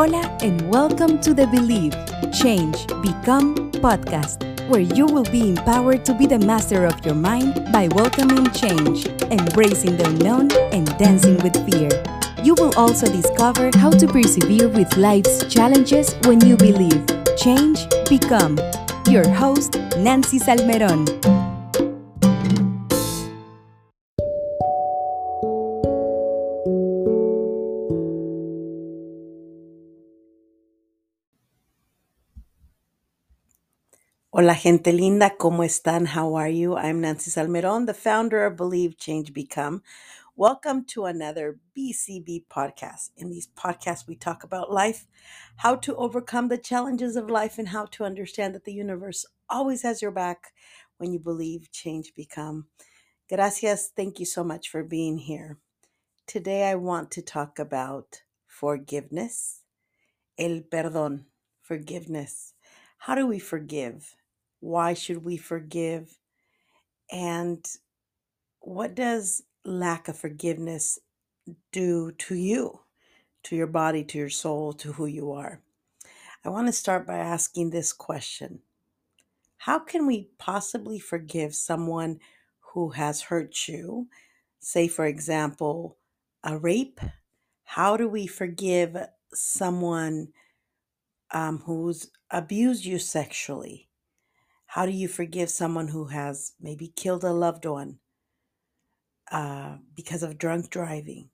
Hola, and welcome to the Believe, Change, Become podcast, where you will be empowered to be the master of your mind by welcoming change, embracing the unknown, and dancing with fear. You will also discover how to persevere with life's challenges when you believe, change, become. Your host, Nancy Salmeron. Hola, gente linda, ¿cómo están? How are you? I'm Nancy Salmeron, the founder of Believe, Change, Become. Welcome to another BCB podcast. In these podcasts, we talk about life, how to overcome the challenges of life, and how to understand that the universe always has your back when you believe, change, become. Gracias. Thank you so much for being here. Today, I want to talk about forgiveness, el perdón, forgiveness. How do we forgive? Why should we forgive? And what does lack of forgiveness do to you, to your body, to your soul, to who you are? I want to start by asking this question How can we possibly forgive someone who has hurt you? Say, for example, a rape. How do we forgive someone um, who's abused you sexually? How do you forgive someone who has maybe killed a loved one uh, because of drunk driving?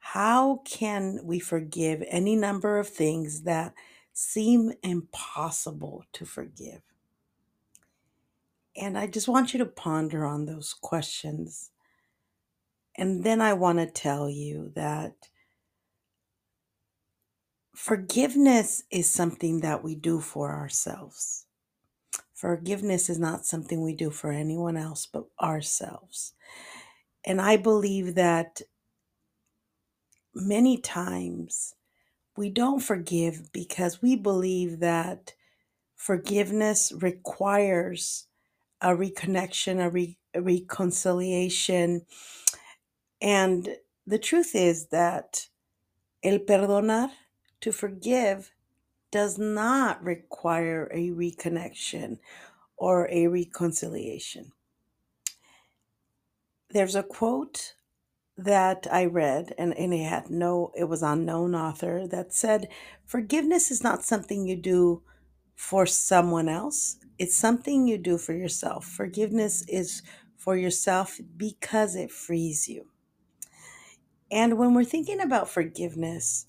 How can we forgive any number of things that seem impossible to forgive? And I just want you to ponder on those questions. And then I want to tell you that forgiveness is something that we do for ourselves. Forgiveness is not something we do for anyone else but ourselves. And I believe that many times we don't forgive because we believe that forgiveness requires a reconnection, a, re- a reconciliation. And the truth is that el perdonar, to forgive, does not require a reconnection or a reconciliation. There's a quote that I read, and, and it had no, it was unknown author that said, Forgiveness is not something you do for someone else, it's something you do for yourself. Forgiveness is for yourself because it frees you. And when we're thinking about forgiveness,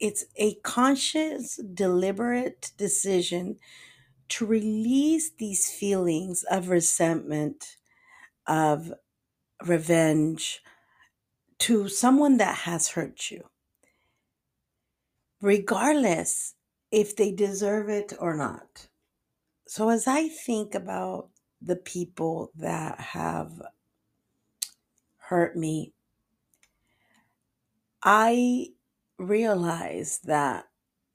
it's a conscious, deliberate decision to release these feelings of resentment, of revenge to someone that has hurt you, regardless if they deserve it or not. So, as I think about the people that have hurt me, I realize that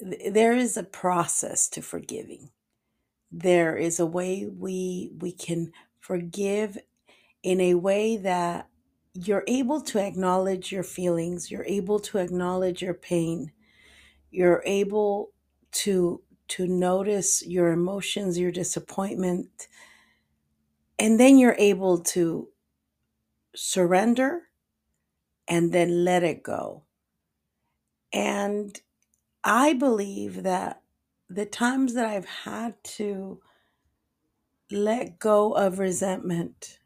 th- there is a process to forgiving. There is a way we we can forgive in a way that you're able to acknowledge your feelings, you're able to acknowledge your pain, you're able to to notice your emotions, your disappointment, and then you're able to surrender and then let it go. And I believe that the times that I've had to let go of resentment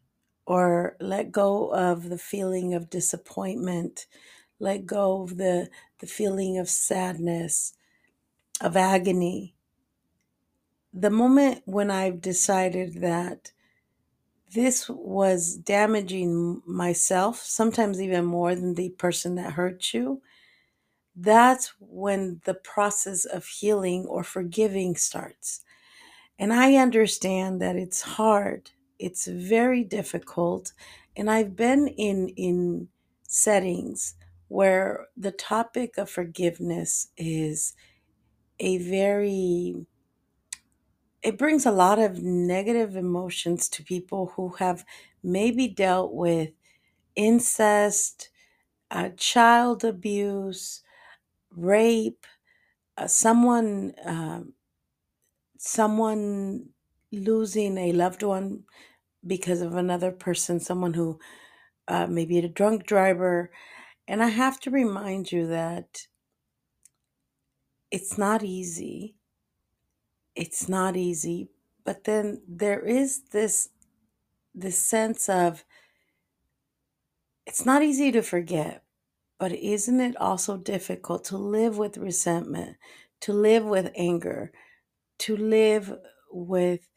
or let go of the feeling of disappointment, let go of the, the feeling of sadness, of agony. The moment when I've decided that this was damaging myself, sometimes even more than the person that hurt you, that's when the process of healing or forgiving starts. And I understand that it's hard. It's very difficult. And I've been in in settings where the topic of forgiveness is a very it brings a lot of negative emotions to people who have maybe dealt with incest, uh, child abuse, rape, uh, someone um, someone losing a loved one because of another person, someone who uh, maybe a drunk driver. And I have to remind you that it's not easy. It's not easy. But then there is this this sense of it's not easy to forget, but isn't it also difficult to live with resentment, to live with anger, to live with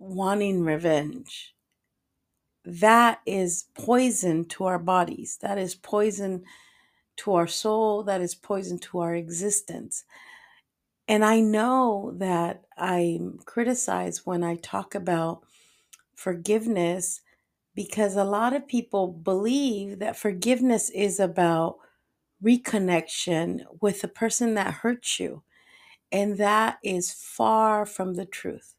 wanting revenge? That is poison to our bodies. That is poison to our soul. That is poison to our existence. And I know that I'm criticized when I talk about forgiveness because a lot of people believe that forgiveness is about reconnection with the person that hurt you. And that is far from the truth.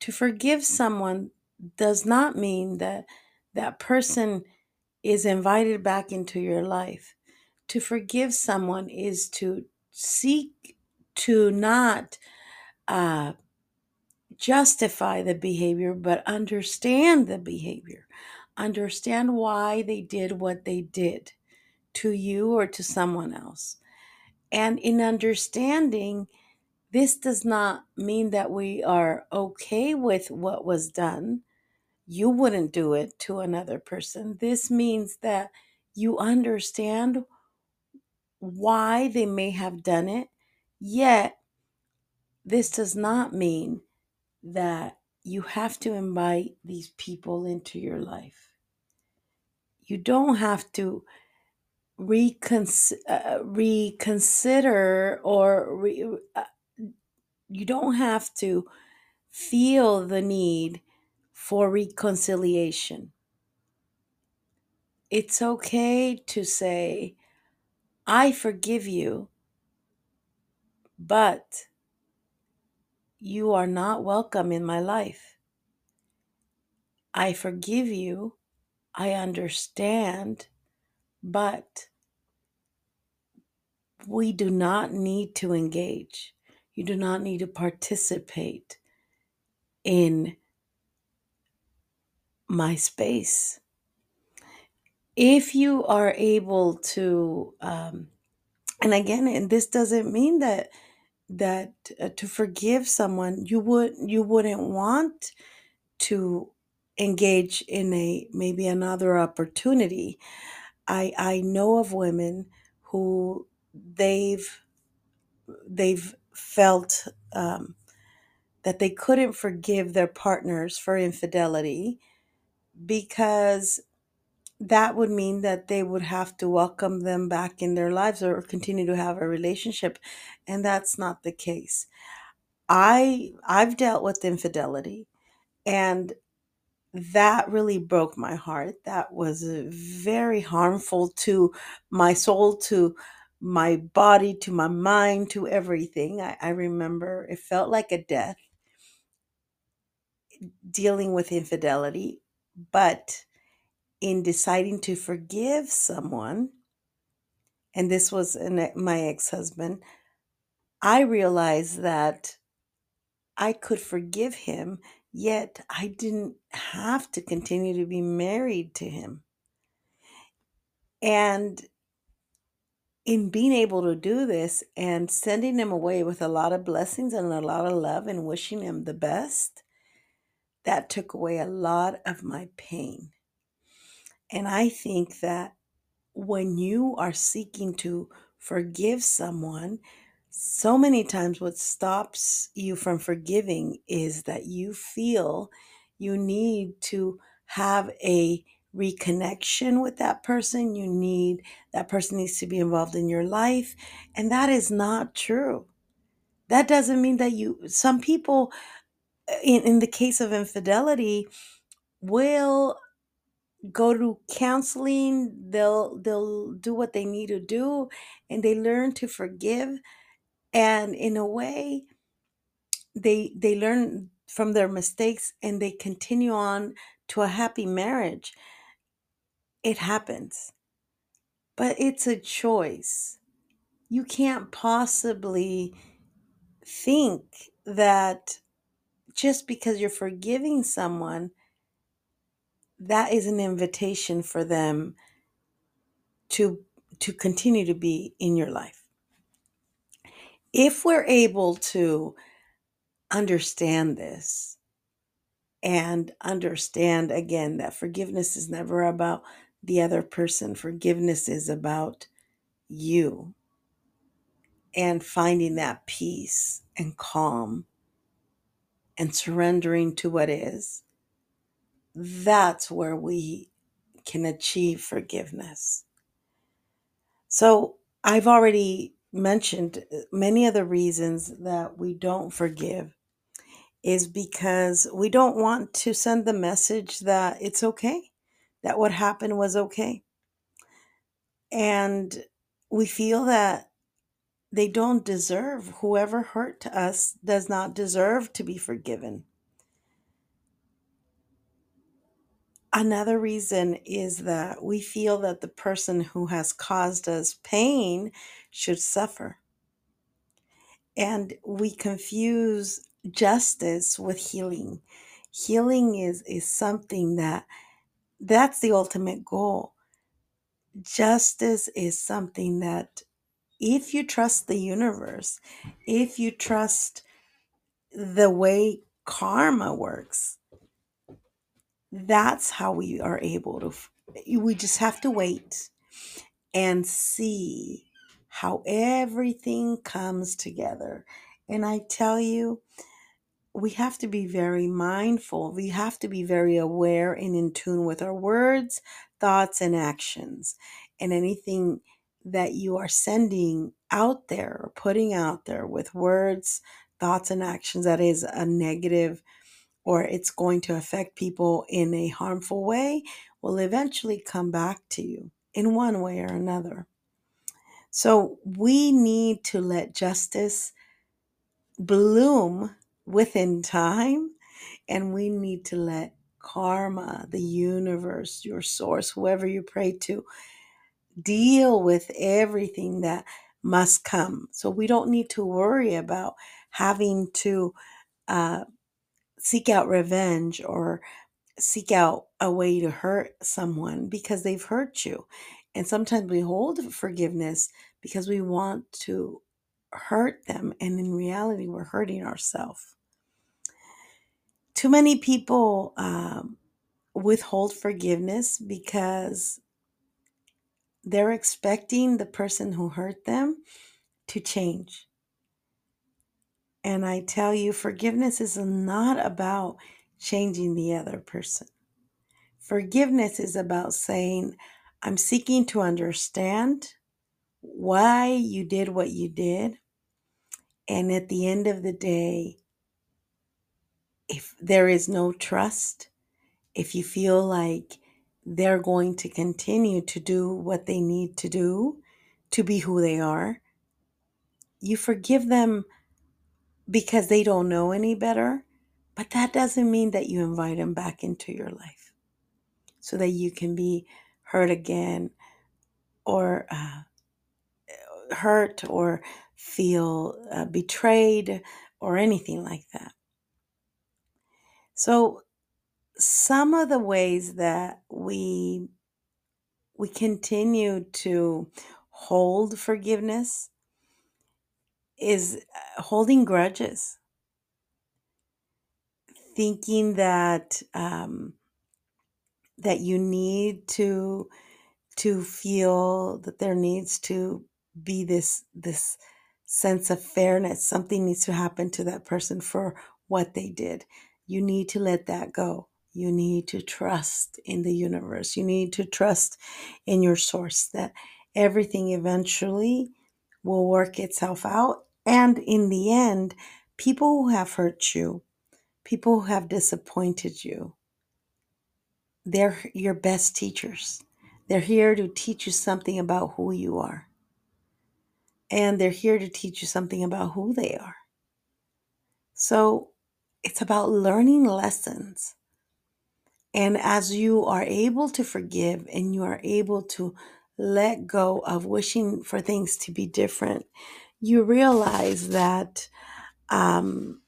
To forgive someone does not mean that that person is invited back into your life. To forgive someone is to seek to not uh, justify the behavior, but understand the behavior. Understand why they did what they did to you or to someone else. And in understanding, this does not mean that we are okay with what was done. You wouldn't do it to another person. This means that you understand why they may have done it, yet, this does not mean that you have to invite these people into your life. You don't have to recons- uh, reconsider or re- uh, you don't have to feel the need for reconciliation. It's okay to say, I forgive you, but you are not welcome in my life. I forgive you. I understand, but we do not need to engage. You do not need to participate in my space. If you are able to, um, and again, and this doesn't mean that that uh, to forgive someone you would you wouldn't want to engage in a maybe another opportunity. I i know of women who they've they've felt um, that they couldn't forgive their partners for infidelity because that would mean that they would have to welcome them back in their lives or continue to have a relationship and that's not the case. I i've dealt with infidelity and that really broke my heart. That was very harmful to my soul to my body to my mind to everything. I, I remember it felt like a death dealing with infidelity but in deciding to forgive someone, and this was an, my ex husband, I realized that I could forgive him, yet I didn't have to continue to be married to him. And in being able to do this and sending him away with a lot of blessings and a lot of love and wishing him the best, that took away a lot of my pain. And I think that when you are seeking to forgive someone, so many times what stops you from forgiving is that you feel you need to have a reconnection with that person. You need that person needs to be involved in your life. And that is not true. That doesn't mean that you, some people, uh, in, in the case of infidelity, will go to counseling they'll they'll do what they need to do and they learn to forgive and in a way they they learn from their mistakes and they continue on to a happy marriage. It happens. But it's a choice. You can't possibly think that just because you're forgiving someone, that is an invitation for them to to continue to be in your life. If we're able to understand this and understand again that forgiveness is never about the other person, forgiveness is about you and finding that peace and calm and surrendering to what is, that's where we can achieve forgiveness. So, I've already mentioned uh, many of the reasons that we don't forgive is because we don't want to send the message that it's okay, that what happened was okay. And we feel that they don't deserve, whoever hurt us does not deserve to be forgiven. Another reason is that we feel that the person who has caused us pain should suffer. And we confuse justice with healing. Healing is, is something that that's the ultimate goal. Justice is something that if you trust the universe, if you trust the way karma works, that's how we are able to. We just have to wait and see how everything comes together. And I tell you, we have to be very mindful. We have to be very aware and in tune with our words, thoughts, and actions. And anything that you are sending out there or putting out there with words, thoughts, and actions that is a negative or it's going to affect people in a harmful way will eventually come back to you in one way or another. So we need to let justice bloom within time, and we need to let karma, the universe, your source, whoever you pray to, deal with everything that must come. So we don't need to worry about having to uh, seek out revenge or seek out a way to hurt someone because they've hurt you. And sometimes we hold forgiveness because we want to hurt them. And in reality, we're hurting ourselves. Too many people um, withhold forgiveness because they're expecting the person who hurt them to change. And I tell you, forgiveness is not about changing the other person. Forgiveness is about saying, I'm seeking to understand why you did what you did. And at the end of the day, if there is no trust, if you feel like they're going to continue to do what they need to do to be who they are. You forgive them because they don't know any better, but that doesn't mean that you invite them back into your life so that you can be hurt again or uh, hurt or feel uh, betrayed or anything like that. So some of the ways that we we continue to hold forgiveness is uh, holding grudges thinking that um, that you need to to feel that there needs to be this this sense of fairness something needs to happen to that person for what they did you need to let that go you need to trust in the universe. You need to trust in your source that everything eventually will work itself out. And in the end, people who have hurt you, people who have disappointed you, they're your best teachers. They're here to teach you something about who you are. And they're here to teach you something about who they are. So it's about learning lessons and as you are able to forgive and you are able to let go of wishing for things to be different, you realize that um,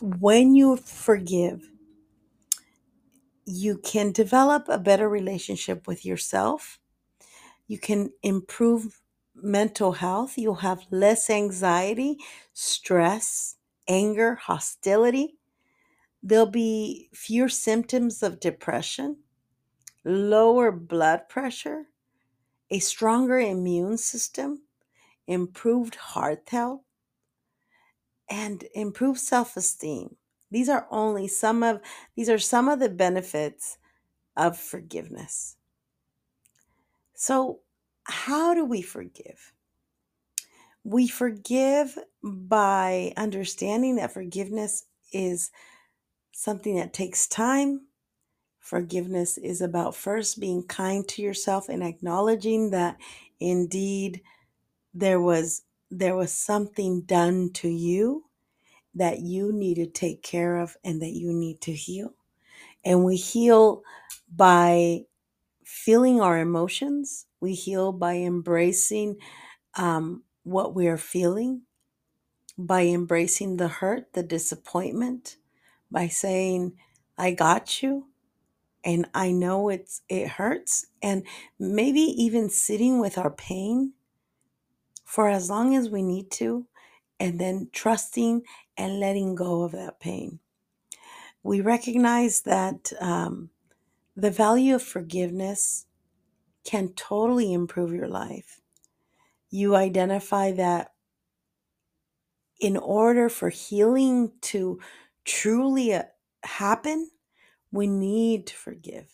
when you forgive, you can develop a better relationship with yourself. You can improve mental health. You'll have less anxiety, stress, anger, hostility. There'll be fewer symptoms of depression, lower blood pressure, a stronger immune system, improved heart health, and improved self-esteem. These are only some of these are some of the benefits of forgiveness. So, how do we forgive? We forgive by understanding that forgiveness is something that takes time. Forgiveness is about first being kind to yourself and acknowledging that indeed there was there was something done to you that you need to take care of and that you need to heal. And we heal by feeling our emotions. We heal by embracing um, what we are feeling, by embracing the hurt, the disappointment, by saying, I got you. And I know it's it hurts. And maybe even sitting with our pain for as long as we need to, and then trusting and letting go of that pain. We recognize that um, the value of forgiveness can totally improve your life. You identify that in order for healing to truly uh, happen, we need to forgive.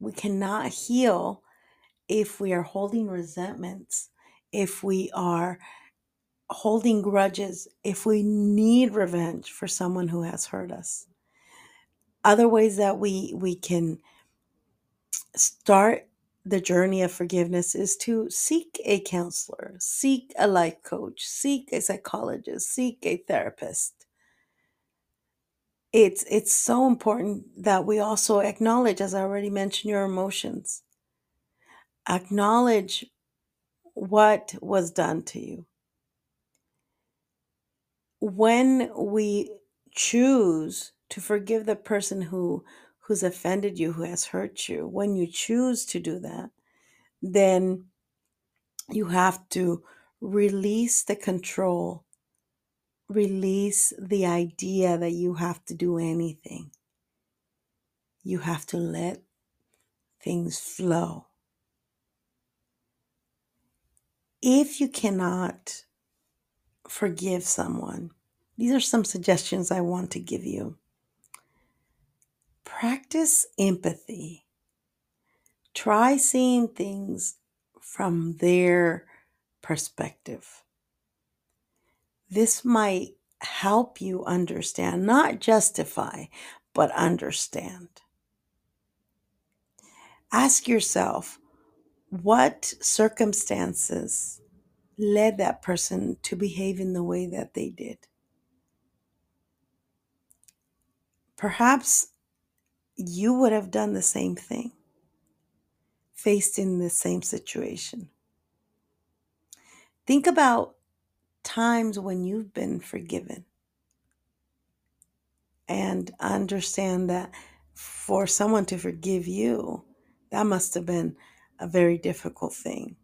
We cannot heal if we are holding resentments, if we are holding grudges, if we need revenge for someone who has hurt us. Other ways that we we can start the journey of forgiveness is to seek a counselor, seek a life coach, seek a psychologist, seek a therapist. It's it's so important that we also acknowledge as I already mentioned your emotions. Acknowledge what was done to you. When we choose to forgive the person who who's offended you, who has hurt you, when you choose to do that, then you have to release the control, release the idea that you have to do anything. You have to let things flow. If you cannot forgive someone, these are some suggestions I want to give you. Practice empathy. Try seeing things from their perspective. This might help you understand, not justify, but understand. Ask yourself what circumstances led that person to behave in the way that they did. Perhaps you would have done the same thing, faced in the same situation. Think about times when you've been forgiven and understand that for someone to forgive you, that must have been a very difficult thing.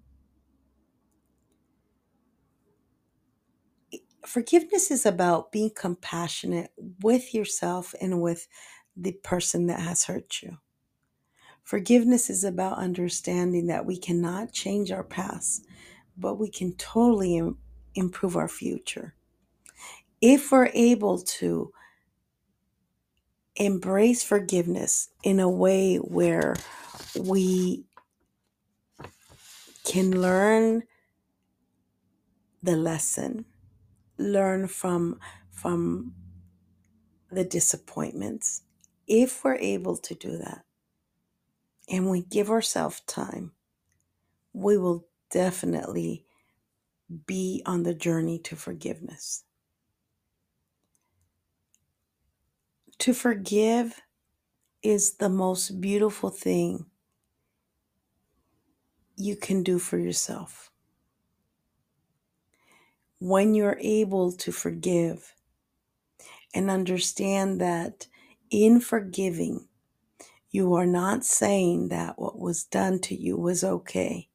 Forgiveness is about being compassionate with yourself and with the person that has hurt you. Forgiveness is about understanding that we cannot change our past, but we can totally Im- improve our future. If we're able to embrace forgiveness in a way where we can learn the lesson, learn from from the disappointments. If we're able to do that and we give ourselves time, we will definitely be on the journey to forgiveness. To forgive is the most beautiful thing you can do for yourself. When you're able to forgive and understand that in forgiving, you are not saying that what was done to you was okay.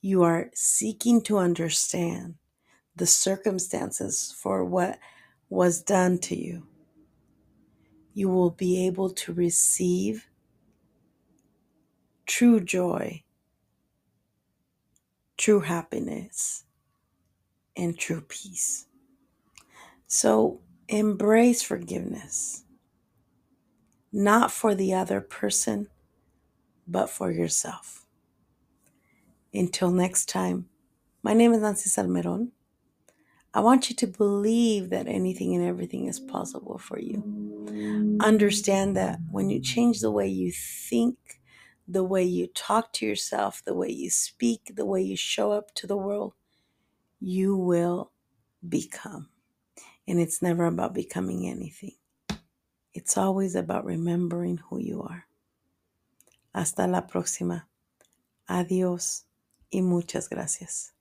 You are seeking to understand the circumstances for what was done to you. You will be able to receive true joy, true happiness, and true peace. So embrace forgiveness, not for the other person, but for yourself. Until next time, my name is Nancy Salmeron. I want you to believe that anything and everything is possible for you. Understand that when you change the way you think, the way you talk to yourself, the way you speak, the way you show up to the world, you will become. And it's never about becoming anything, it's always about remembering who you are. Hasta la próxima. Adiós y muchas gracias.